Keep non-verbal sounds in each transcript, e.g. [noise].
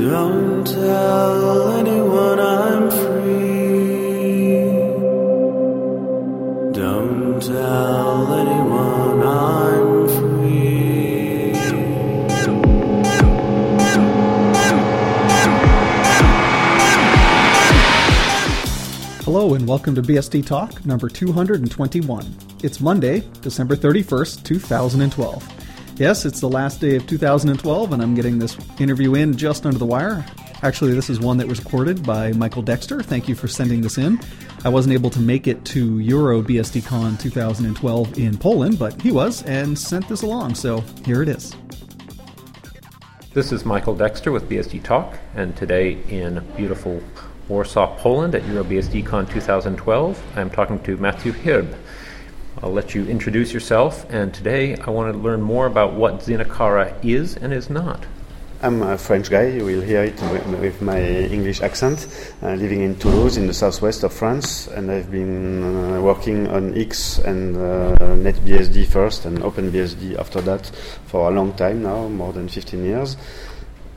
Don't tell anyone I'm free. Don't tell anyone I'm free. Hello and welcome to BSD Talk number 221. It's Monday, December 31st, 2012. Yes, it's the last day of 2012, and I'm getting this interview in just under the wire. Actually, this is one that was recorded by Michael Dexter. Thank you for sending this in. I wasn't able to make it to EuroBSDCon 2012 in Poland, but he was and sent this along, so here it is. This is Michael Dexter with BSD Talk, and today in beautiful Warsaw, Poland at EuroBSDCon 2012, I'm talking to Matthieu Herrb. I'll let you introduce yourself, and today I want to learn more about what Xenocara is and is not. I'm a French guy, you will hear it with my English accent, uh, living in Toulouse in the southwest of France, and I've been uh, working on X and uh, NetBSD first and OpenBSD after that for a long time now, more than 15 years.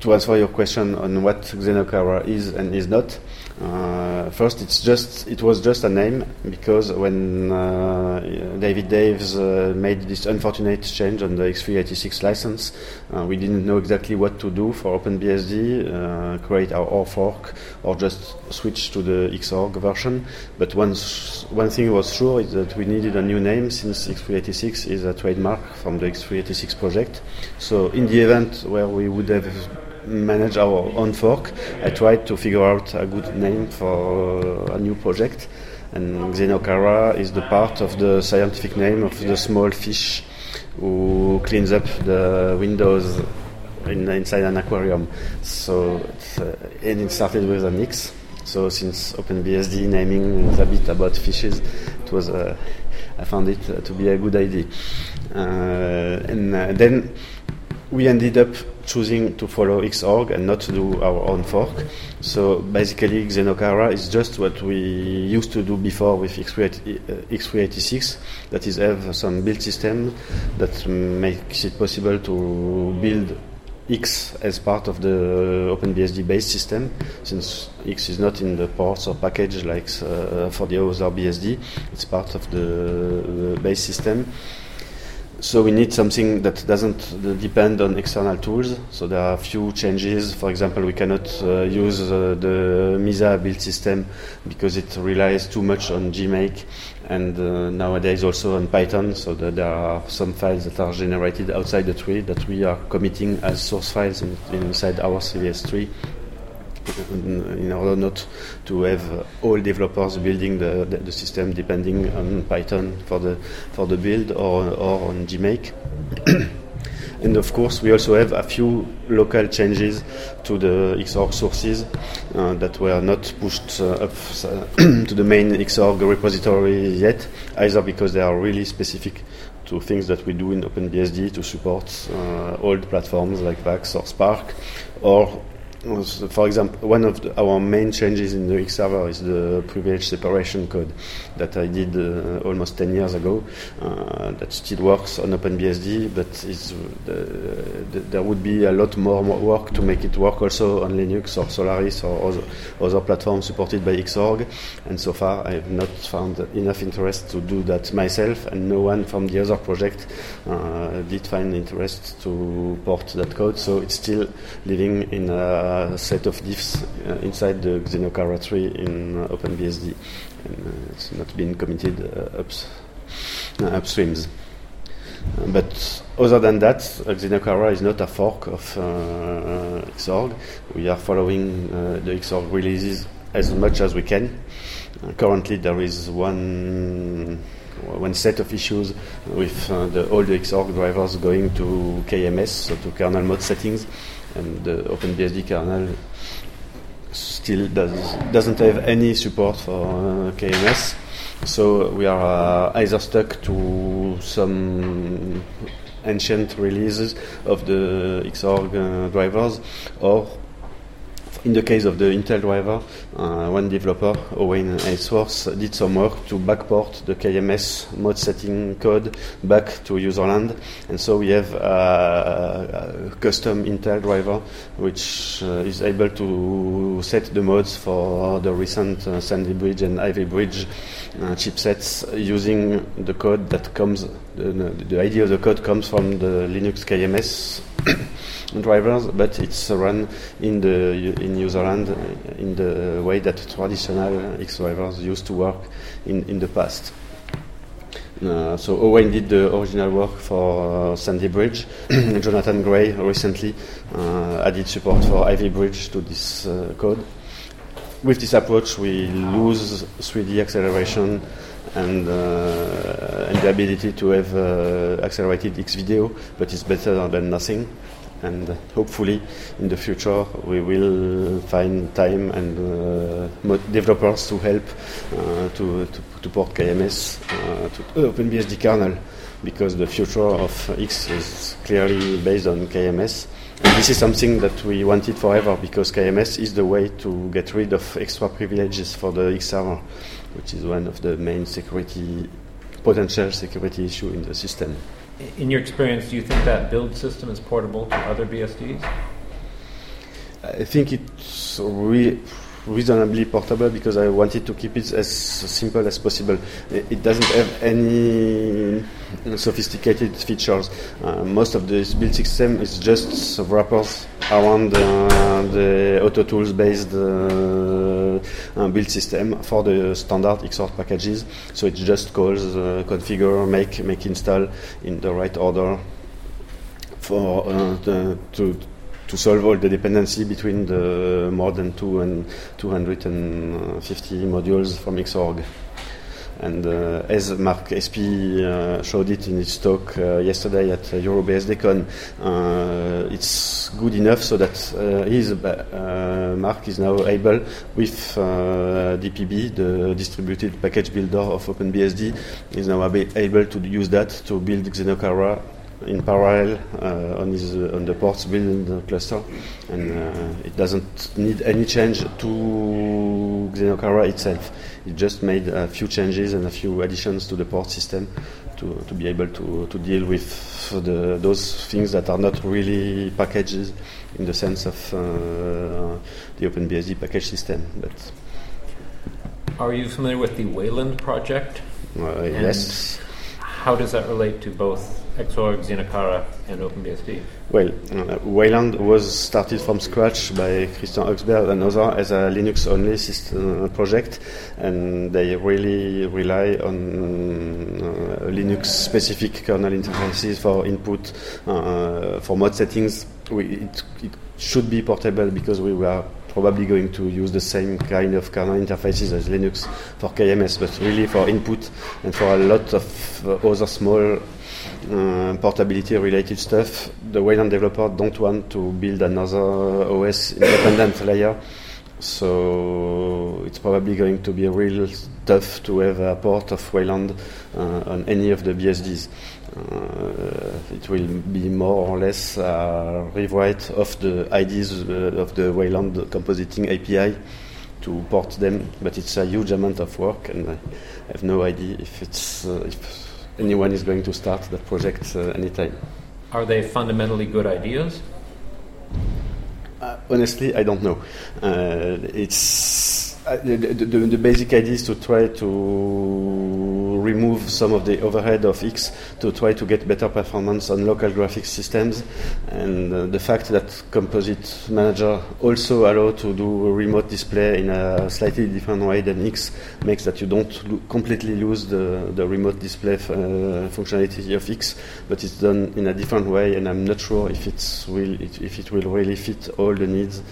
To answer your question on what Xenocara is and is not, uh, first, it's just it was just a name because when uh, David Dawes uh, made this unfortunate change on the XFree86 license, uh, we didn't know exactly what to do for OpenBSD, uh, create our OR fork or just switch to the Xorg version. But once one thing was sure is that we needed a new name since XFree86 is a trademark from the XFree86 project. So in the event where we would have manage our own fork, I tried to figure out a good name for a new project. And Xenocara is the part of the scientific name of the small fish who cleans up the windows in, inside an aquarium. So, uh, and it started with an X. So since OpenBSD naming is a bit about fishes, it was uh, I found it uh, to be a good idea. Uh, and uh, then we ended up choosing to follow Xorg and not to do our own fork. So basically, Xenocara is just what we used to do before with XFree86. That is, have some build system that makes it possible to build X as part of the OpenBSD base system, since X is not in the ports or package like uh, for the other BSD. It's part of the base system. So we need something that doesn't depend on external tools. So there are a few changes. For example, we cannot uh, use uh, the Mesa build system because it relies too much on GMake and uh, nowadays also on Python. So there are some files that are generated outside the tree that we are committing as source files in, inside our CVS tree in order not to have uh, all developers building the, the, the, system depending on Python for the for the build or or on GMake. [coughs] and of course, we also have a few local changes to the Xorg sources uh, that were not pushed uh, up [coughs] to the main Xorg repository yet, either because they are really specific to things that we do in OpenBSD to support uh, old platforms like VAX or SPARC, or for example, one of the, our main changes in the X server is the privilege separation code that I did uh, almost 10 years ago. Uh, that still works on OpenBSD, but the, the, there would be a lot more work to make it work also on Linux or Solaris or other, other platforms supported by Xorg. And so far, I have not found enough interest to do that myself, and no one from the other project uh, did find interest to port that code. So it's still living in a set of diffs uh, inside the Xenocara tree in uh, OpenBSD, and uh, it's not been committed ups, upstreams. But other than that, Xenocara is not a fork of uh, Xorg. We are following uh, the Xorg releases as much as we can. Uh, currently, there is one one set of issues with uh, the, all the Xorg drivers going to KMS, so to kernel mode settings, and the OpenBSD kernel still does, doesn't have any support for uh, KMS. So we are uh, either stuck to some ancient releases of the Xorg uh, drivers, or in the case of the Intel driver, uh, one developer, Owain Ainsworth, did some work to backport the KMS mode setting code back to userland. And so we have uh, a custom Intel driver, which uh, is able to set the modes for the recent uh, Sandy Bridge and Ivy Bridge uh, chipsets using the code that comes. The, the idea of the code comes from the Linux KMS drivers, but it's run in the in userland in the way that traditional X drivers used to work in, in the past. Uh, so Owain did the original work for uh, Sandy Bridge. [clears throat] Jonathan Gray recently uh, added support for Ivy Bridge to this uh, code. With this approach, we lose 3D acceleration and, uh, and the ability to have uh, accelerated X video, but it's better than nothing and hopefully in the future we will find time and uh, developers to help uh, to, to, to, port KMS uh, to OpenBSD kernel because the future of X is clearly based on KMS. And this is something that we wanted forever because KMS is the way to get rid of extra privileges for the X server, which is one of the main security potential security issue in the system. In your experience, do you think that build system is portable to other BSDs? I think it's re- reasonably portable because I wanted to keep it as simple as possible. It doesn't have any sophisticated features. Uh, most of the build system is just wrappers around uh, the AutoTools based uh, uh, build system for the standard Xorg packages. So it just calls uh, configure, make, make install in the right order for uh, the, to to solve all the dependency between the more than two and 250 modules from Xorg. And uh, as Marc Espie uh, showed it in his talk uh, yesterday at EuroBSDCon, uh, it's good enough so that uh, his, uh, Marc is now able, with DPB, the distributed package builder of OpenBSD, is now able to use that to build Xenocara in parallel uh, on, his, uh, on the ports build cluster, and uh, it doesn't need any change to Xenocara itself. It just made a few changes and a few additions to the port system to, to be able to, to deal with the, those things that are not really packages in the sense of uh, the OpenBSD package system. But are you familiar with the Wayland project? Uh, yes. How does that relate to both Xorg, Xenocara, and OpenBSD? Well, uh, Wayland was started from scratch by Kristian Høgsberg and others as a Linux-only system uh, project, and they really rely on uh, Linux-specific kernel interfaces for input, uh, for mod settings. We, it, it should be portable because we were probably going to use the same kind of kernel interfaces as Linux for KMS, but really for input and for a lot of uh, other small uh, portability related stuff, the Wayland developer don't want to build another OS independent layer. So it's probably going to be a real tough to have a port of Wayland uh, on any of the BSDs. Uh, it will be more or less a rewrite of the IDs uh, of the Wayland compositing API to port them, but it's a huge amount of work, and I have no idea if it's uh, if anyone is going to start that project uh, anytime. Are they fundamentally good ideas? Uh, honestly, I don't know. Uh, it's the, the, the, basic idea is to try to some of the overhead of X to try to get better performance on local graphics systems, and uh, the fact that Composite Manager also allow to do remote display in a slightly different way than X makes that you don't lo- completely lose the, the remote display f- uh, functionality of X, but it's done in a different way, and I'm not sure if it's will if it will really fit all the needs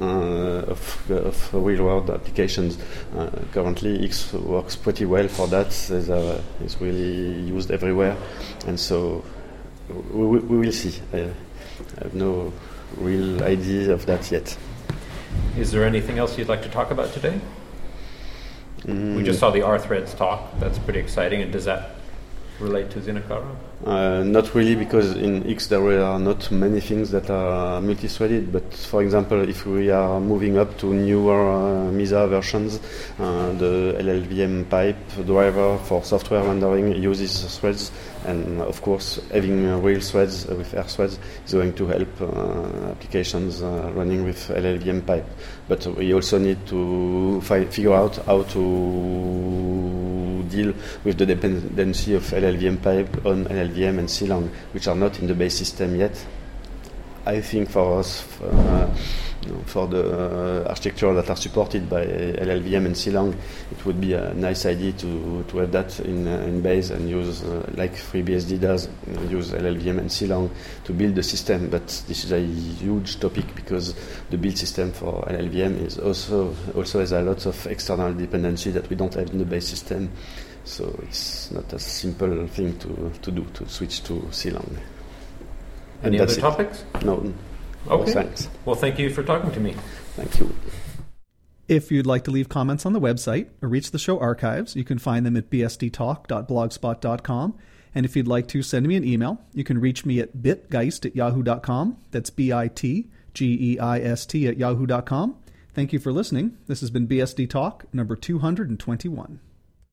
uh, of, of real-world applications. Uh, currently, X works pretty well for that. It's, uh, it's really used everywhere, and so we, we will see. I, have no real idea of that yet. Is there anything else you'd like to talk about today? Mm. We just saw the rthreads talk. That's pretty exciting. And does that relate to Xenocara? Uh, not really, because in X there are not many things that are multi-threaded. But for example, if we are moving up to newer uh, Mesa versions, uh, the llvmpipe driver for software rendering uses threads, and of course, having uh, real threads with rthreads is going to help uh, applications uh, running with llvmpipe. But we also need to fi- figure out how to deal with the dependency of llvmpipe on LLVM and Clang, which are not in the base system yet. I think for us, uh, for the uh, architecture that are supported by LLVM and Clang, it would be a nice idea to, to have that in, uh, in base and use, uh, like FreeBSD does, uh, use LLVM and Clang to build the system. But this is a huge topic because the build system for LLVM is also also has a lot of external dependency that we don't have in the base system. So it's not a simple thing to, to do to switch to Clang. Any that's other it. topics? No. Okay. thanks. Well, thank you for talking to me. Thank you. If you'd like to leave comments on the website or reach the show archives, you can find them at bsdtalk.blogspot.com. And if you'd like to send me an email, you can reach me at bitgeist at yahoo.com. That's B I T G E I S T at yahoo.com. Thank you for listening. This has been BSD Talk number 221.